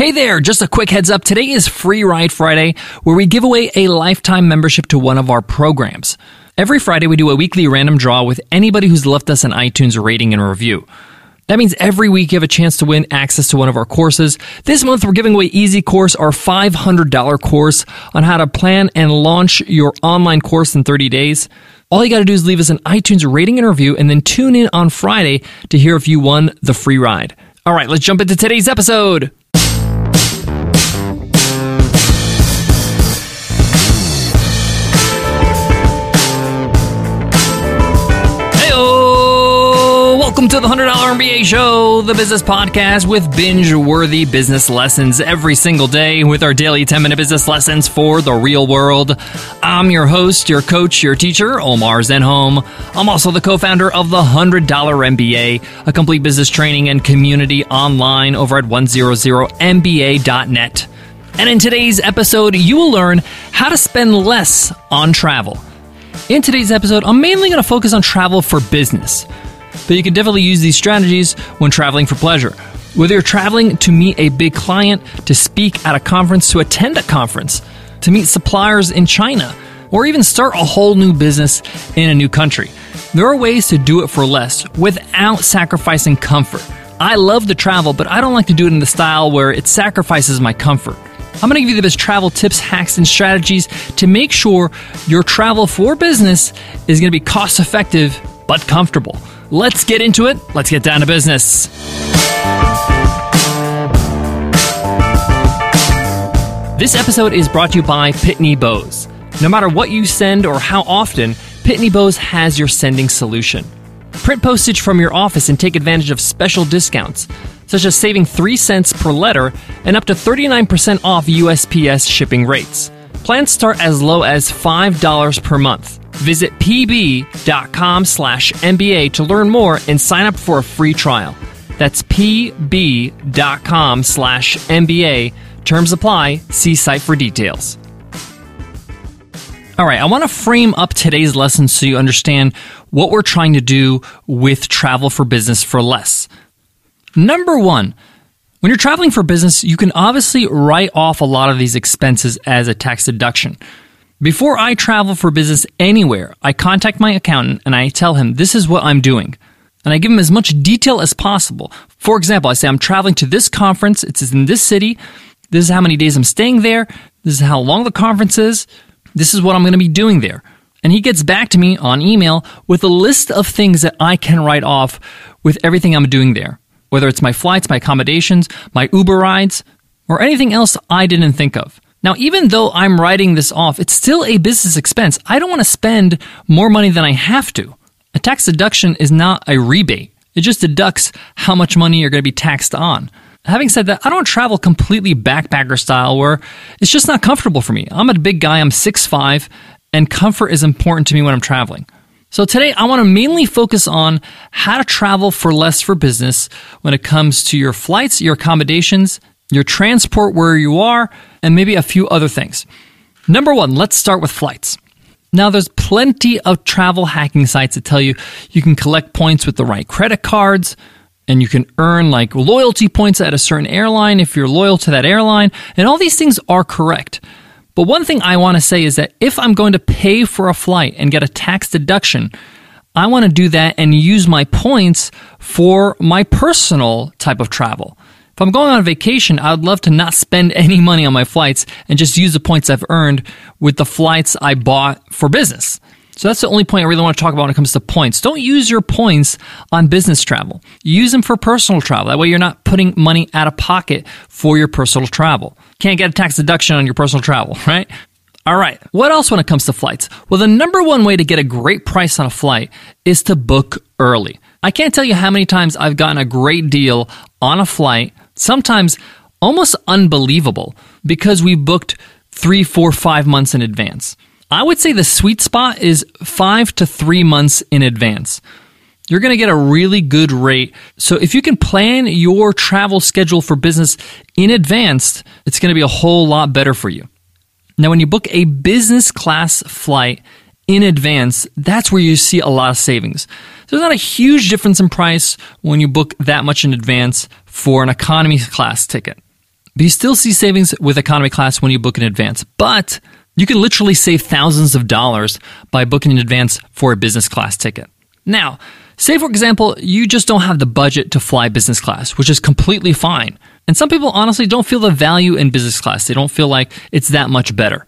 Hey there, just a quick heads up. Today is Free Ride Friday, where we give away a lifetime membership to one of our programs. Every Friday, we do a weekly random draw with anybody who's left us an iTunes rating and review. That means every week you have a chance to win access to one of our courses. This month, we're giving away Easy Course, our $500 course on how to plan and launch your online course in 30 days. All you got to do is leave us an iTunes rating and review and then tune in on Friday to hear if you won the free ride. All right, let's jump into today's episode. Welcome to the $100 MBA Show, the business podcast with binge worthy business lessons every single day with our daily 10 minute business lessons for the real world. I'm your host, your coach, your teacher, Omar Zenhom. I'm also the co founder of the $100 MBA, a complete business training and community online over at 100MBA.net. And in today's episode, you will learn how to spend less on travel. In today's episode, I'm mainly going to focus on travel for business but you can definitely use these strategies when traveling for pleasure. Whether you're traveling to meet a big client, to speak at a conference, to attend a conference, to meet suppliers in China, or even start a whole new business in a new country. There are ways to do it for less without sacrificing comfort. I love to travel, but I don't like to do it in the style where it sacrifices my comfort. I'm going to give you the best travel tips, hacks, and strategies to make sure your travel for business is going to be cost effective but comfortable. Let's get into it. Let's get down to business. This episode is brought to you by Pitney Bowes. No matter what you send or how often, Pitney Bowes has your sending solution. Print postage from your office and take advantage of special discounts, such as saving 3 cents per letter and up to 39% off USPS shipping rates. Plans start as low as $5 per month. Visit pb.com slash MBA to learn more and sign up for a free trial. That's pb.com slash MBA. Terms apply. See site for details. All right, I want to frame up today's lesson so you understand what we're trying to do with travel for business for less. Number one, when you're traveling for business, you can obviously write off a lot of these expenses as a tax deduction. Before I travel for business anywhere, I contact my accountant and I tell him this is what I'm doing. And I give him as much detail as possible. For example, I say I'm traveling to this conference, it's in this city, this is how many days I'm staying there, this is how long the conference is, this is what I'm going to be doing there. And he gets back to me on email with a list of things that I can write off with everything I'm doing there. Whether it's my flights, my accommodations, my Uber rides, or anything else I didn't think of. Now, even though I'm writing this off, it's still a business expense. I don't want to spend more money than I have to. A tax deduction is not a rebate. It just deducts how much money you're going to be taxed on. Having said that, I don't travel completely backpacker style where it's just not comfortable for me. I'm a big guy, I'm 6'5, and comfort is important to me when I'm traveling. So today I want to mainly focus on how to travel for less for business when it comes to your flights, your accommodations, your transport where you are, and maybe a few other things. Number one, let's start with flights. Now, there's plenty of travel hacking sites that tell you you can collect points with the right credit cards, and you can earn like loyalty points at a certain airline if you're loyal to that airline, and all these things are correct. But one thing I want to say is that if I'm going to pay for a flight and get a tax deduction, I want to do that and use my points for my personal type of travel. If I'm going on vacation, I would love to not spend any money on my flights and just use the points I've earned with the flights I bought for business. So that's the only point I really want to talk about when it comes to points. Don't use your points on business travel. Use them for personal travel. That way you're not putting money out of pocket for your personal travel. Can't get a tax deduction on your personal travel, right? All right. What else when it comes to flights? Well, the number one way to get a great price on a flight is to book early. I can't tell you how many times I've gotten a great deal on a flight sometimes almost unbelievable because we booked three, four, five months in advance. I would say the sweet spot is five to three months in advance. You're going to get a really good rate. So if you can plan your travel schedule for business in advance, it's going to be a whole lot better for you. Now, when you book a business class flight in advance, that's where you see a lot of savings. There's not a huge difference in price when you book that much in advance for an economy class ticket. But you still see savings with economy class when you book in advance. But you can literally save thousands of dollars by booking in advance for a business class ticket. Now, say for example, you just don't have the budget to fly business class, which is completely fine. And some people honestly don't feel the value in business class. They don't feel like it's that much better.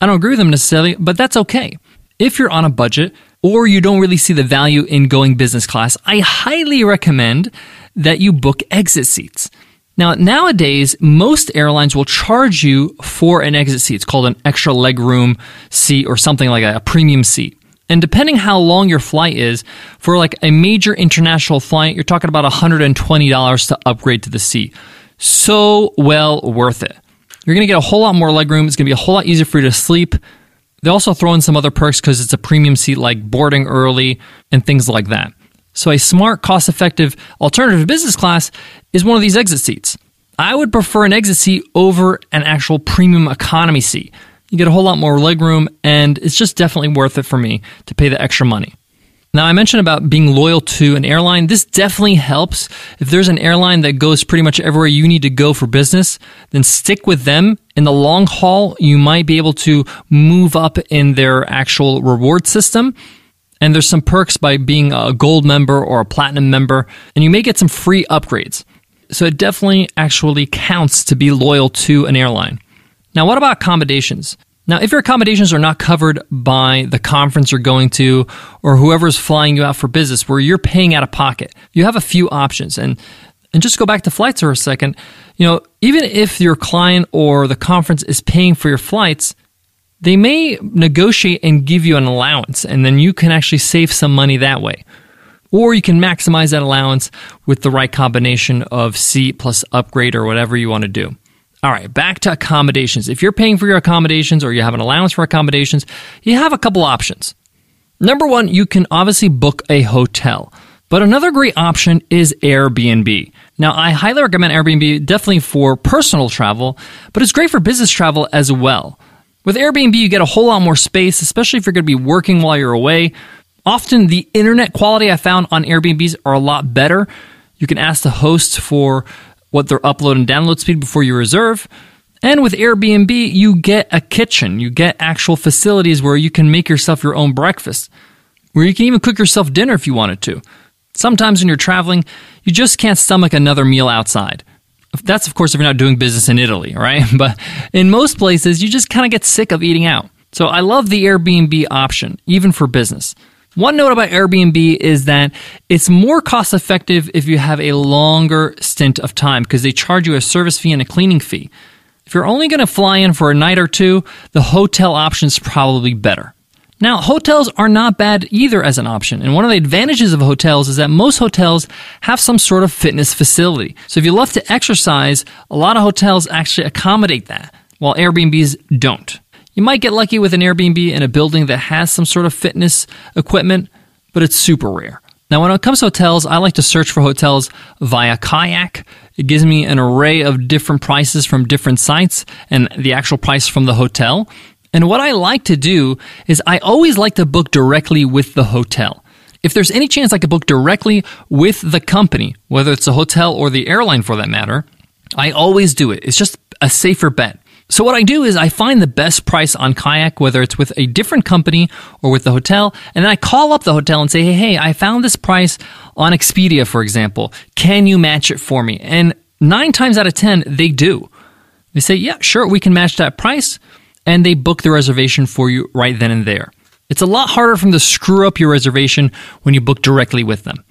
I don't agree with them necessarily, but that's okay. If you're on a budget or you don't really see the value in going business class, I highly recommend that you book exit seats. Now, nowadays, most airlines will charge you for an exit seat. It's called an extra legroom seat or something like that, a premium seat. And depending how long your flight is, for like a major international flight, you're talking about $120 to upgrade to the seat. So well worth it. You're going to get a whole lot more legroom. It's going to be a whole lot easier for you to sleep. They also throw in some other perks because it's a premium seat like boarding early and things like that. So, a smart, cost effective alternative to business class is one of these exit seats. I would prefer an exit seat over an actual premium economy seat. You get a whole lot more legroom, and it's just definitely worth it for me to pay the extra money. Now, I mentioned about being loyal to an airline. This definitely helps. If there's an airline that goes pretty much everywhere you need to go for business, then stick with them. In the long haul, you might be able to move up in their actual reward system and there's some perks by being a gold member or a platinum member, and you may get some free upgrades. So it definitely actually counts to be loyal to an airline. Now, what about accommodations? Now, if your accommodations are not covered by the conference you're going to or whoever's flying you out for business where you're paying out of pocket, you have a few options. And and just go back to flights for a second. You know, even if your client or the conference is paying for your flights, they may negotiate and give you an allowance, and then you can actually save some money that way. Or you can maximize that allowance with the right combination of seat plus upgrade or whatever you want to do. All right, back to accommodations. If you're paying for your accommodations or you have an allowance for accommodations, you have a couple options. Number one, you can obviously book a hotel. But another great option is Airbnb. Now, I highly recommend Airbnb definitely for personal travel, but it's great for business travel as well. With Airbnb, you get a whole lot more space, especially if you're going to be working while you're away. Often, the internet quality I found on Airbnbs are a lot better. You can ask the host for what their upload and download speed before you reserve. And with Airbnb, you get a kitchen. You get actual facilities where you can make yourself your own breakfast, where you can even cook yourself dinner if you wanted to. Sometimes when you're traveling, you just can't stomach another meal outside. That's, of course, if you're not doing business in Italy, right? But in most places, you just kind of get sick of eating out. So I love the Airbnb option, even for business. One note about Airbnb is that it's more cost effective if you have a longer stint of time because they charge you a service fee and a cleaning fee. If you're only going to fly in for a night or two, the hotel option is probably better. Now, hotels are not bad either as an option. And one of the advantages of hotels is that most hotels have some sort of fitness facility. So if you love to exercise, a lot of hotels actually accommodate that, while Airbnbs don't. You might get lucky with an Airbnb in a building that has some sort of fitness equipment, but it's super rare. Now, when it comes to hotels, I like to search for hotels via Kayak. It gives me an array of different prices from different sites and the actual price from the hotel. And what I like to do is I always like to book directly with the hotel. If there's any chance I could book directly with the company, whether it's a hotel or the airline for that matter, I always do it. It's just a safer bet. So what I do is I find the best price on kayak, whether it's with a different company or with the hotel, and then I call up the hotel and say, hey, hey, I found this price on Expedia, for example. Can you match it for me? And nine times out of ten, they do. They say, yeah, sure, we can match that price and they book the reservation for you right then and there. It's a lot harder for them to screw up your reservation when you book directly with them.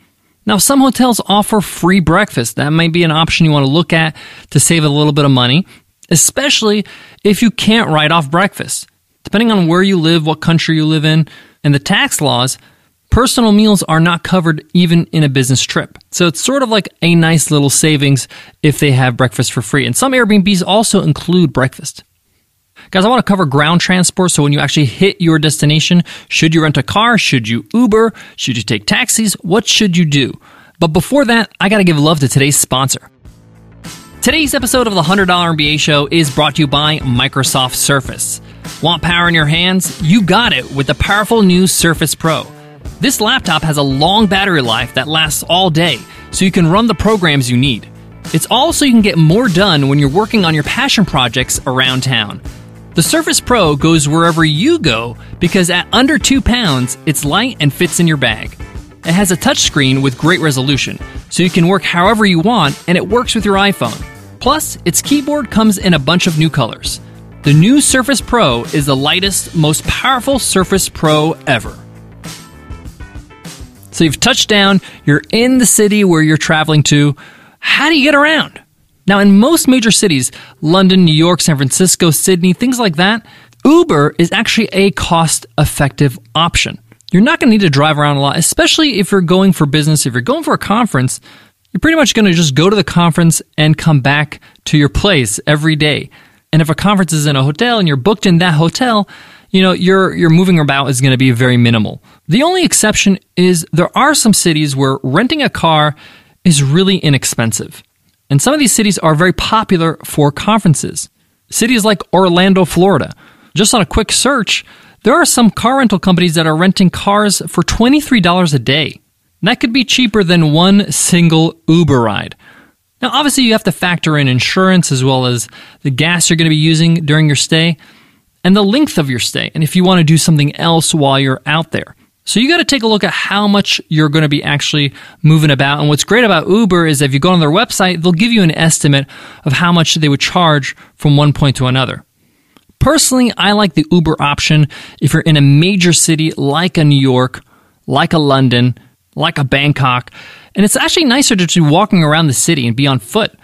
Now, some hotels offer free breakfast. That might be an option you want to look at to save a little bit of money, especially if you can't write off breakfast. Depending on where you live, what country you live in, and the tax laws, personal meals are not covered even in a business trip. So it's sort of like a nice little savings if they have breakfast for free. And some Airbnbs also include breakfast. Guys, I want to cover ground transport. So when you actually hit your destination, should you rent a car? Should you Uber? Should you take taxis? What should you do? But before that, I got to give love to today's sponsor. Today's episode of the $100 MBA show is brought to you by Microsoft Surface. Want power in your hands? You got it with the powerful new Surface Pro. This laptop has a long battery life that lasts all day, so you can run the programs you need. It's all so you can get more done when you're working on your passion projects around town. The Surface Pro goes wherever you go because at under 2 pounds, it's light and fits in your bag. It has a touchscreen with great resolution, so you can work however you want and it works with your iPhone. Plus, its keyboard comes in a bunch of new colors. The new Surface Pro is the lightest, most powerful Surface Pro ever. So you've touched down, you're in the city where you're traveling to. How do you get around? Now, in most major cities, London, New York, San Francisco, Sydney, things like that, Uber is actually a cost effective option. You're not going to need to drive around a lot, especially if you're going for business. If you're going for a conference, you're pretty much going to just go to the conference and come back to your place every day. And if a conference is in a hotel and you're booked in that hotel, you know, your your moving about is going to be very minimal. The only exception is there are some cities where renting a car is really inexpensive. And some of these cities are very popular for conferences. Cities like Orlando, Florida. Just on a quick search, there are some car rental companies that are renting cars for $23 a day. that could be cheaper than one single Uber ride. Now, obviously, you have to factor in insurance as well as the gas you're going to be using during your stay and the length of your stay, and if you want to do something else while you're out there. So you got to take a look at how much you're going to be actually moving about. And what's great about Uber is if you go on their website, they'll give you an estimate of how much they would charge from one point to another. Personally, I like the Uber option if you're in a major city like a New York, like a London, like a Bangkok, and it's actually nicer to be walking around the city and be on foot.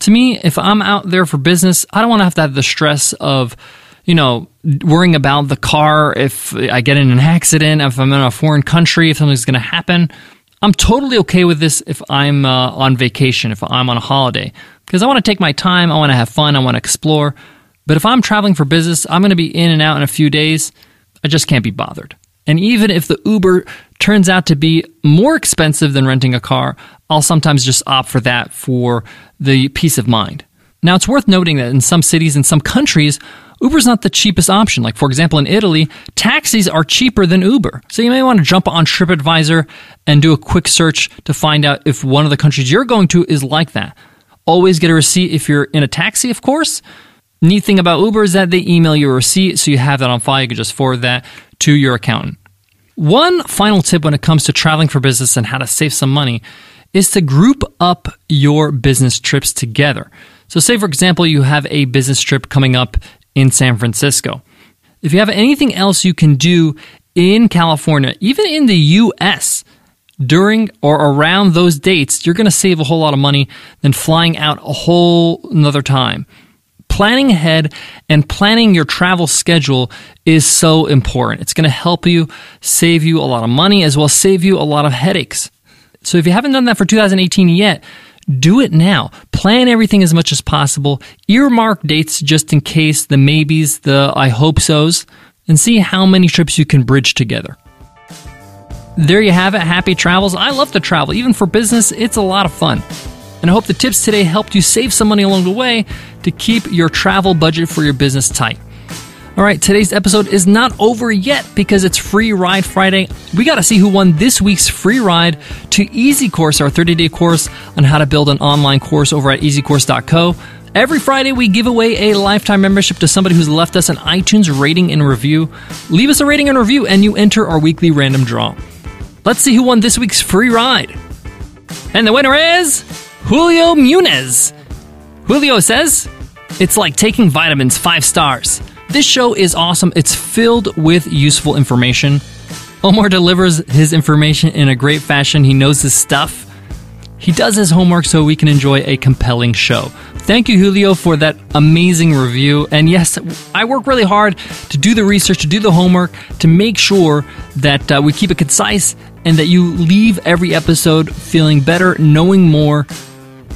To me, if I'm out there for business, I don't want to have to have the stress of, you know, worrying about the car if I get in an accident, if I'm in a foreign country, if something's going to happen. I'm totally okay with this if I'm uh, on vacation, if I'm on a holiday, because I want to take my time, I want to have fun, I want to explore. But if I'm traveling for business, I'm going to be in and out in a few days. I just can't be bothered. And even if the Uber turns out to be more expensive than renting a car, I'll sometimes just opt for that for the peace of mind. Now, it's worth noting that in some cities and some countries, Uber's not the cheapest option. Like, for example, in Italy, taxis are cheaper than Uber. So you may want to jump on TripAdvisor and do a quick search to find out if one of the countries you're going to is like that. Always get a receipt if you're in a taxi, of course. Neat thing about Uber is that they email you a receipt, so you have that on file. You can just forward that to your accountant. One final tip when it comes to traveling for business and how to save some money is to group up your business trips together. So, say for example, you have a business trip coming up in San Francisco. If you have anything else you can do in California, even in the US, during or around those dates, you're going to save a whole lot of money than flying out a whole another time planning ahead and planning your travel schedule is so important. It's going to help you save you a lot of money as well as save you a lot of headaches. So if you haven't done that for 2018 yet, do it now. Plan everything as much as possible. Earmark dates just in case, the maybes, the I hope so's, and see how many trips you can bridge together. There you have it. Happy travels. I love to travel. Even for business, it's a lot of fun. And I hope the tips today helped you save some money along the way to keep your travel budget for your business tight. All right, today's episode is not over yet because it's Free Ride Friday. We got to see who won this week's free ride to Easy Course, our 30 day course on how to build an online course over at easycourse.co. Every Friday, we give away a lifetime membership to somebody who's left us an iTunes rating and review. Leave us a rating and review, and you enter our weekly random draw. Let's see who won this week's free ride. And the winner is Julio Munez. Julio says, It's like taking vitamins, five stars. This show is awesome. It's filled with useful information. Omar delivers his information in a great fashion. He knows his stuff. He does his homework so we can enjoy a compelling show. Thank you, Julio, for that amazing review. And yes, I work really hard to do the research, to do the homework, to make sure that uh, we keep it concise and that you leave every episode feeling better, knowing more,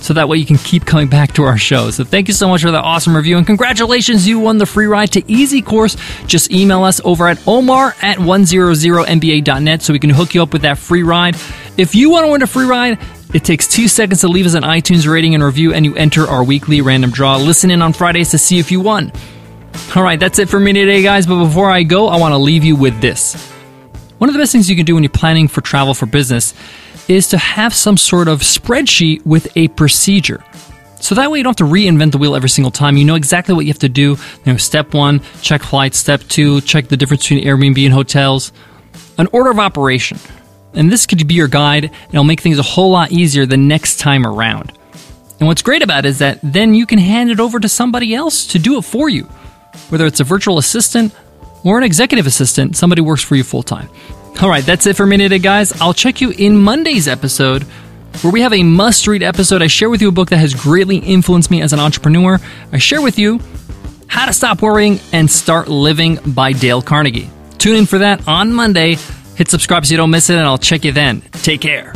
so that way you can keep coming back to our show. So thank you so much for that awesome review and congratulations, you won the free ride to Easy Course. Just email us over at omar at 100mba.net so we can hook you up with that free ride. If you want to win a free ride, it takes two seconds to leave us an iTunes rating and review, and you enter our weekly random draw. Listen in on Fridays to see if you won. All right, that's it for me today, guys. But before I go, I want to leave you with this. One of the best things you can do when you're planning for travel for business is to have some sort of spreadsheet with a procedure. So that way you don't have to reinvent the wheel every single time. You know exactly what you have to do. You know, step one, check flights. Step two, check the difference between Airbnb and hotels. An order of operation. And this could be your guide, and it'll make things a whole lot easier the next time around. And what's great about it is that then you can hand it over to somebody else to do it for you. Whether it's a virtual assistant or an executive assistant, somebody works for you full time. All right, that's it for me today, guys. I'll check you in Monday's episode where we have a must read episode. I share with you a book that has greatly influenced me as an entrepreneur. I share with you How to Stop Worrying and Start Living by Dale Carnegie. Tune in for that on Monday. Hit subscribe so you don't miss it, and I'll check you then. Take care.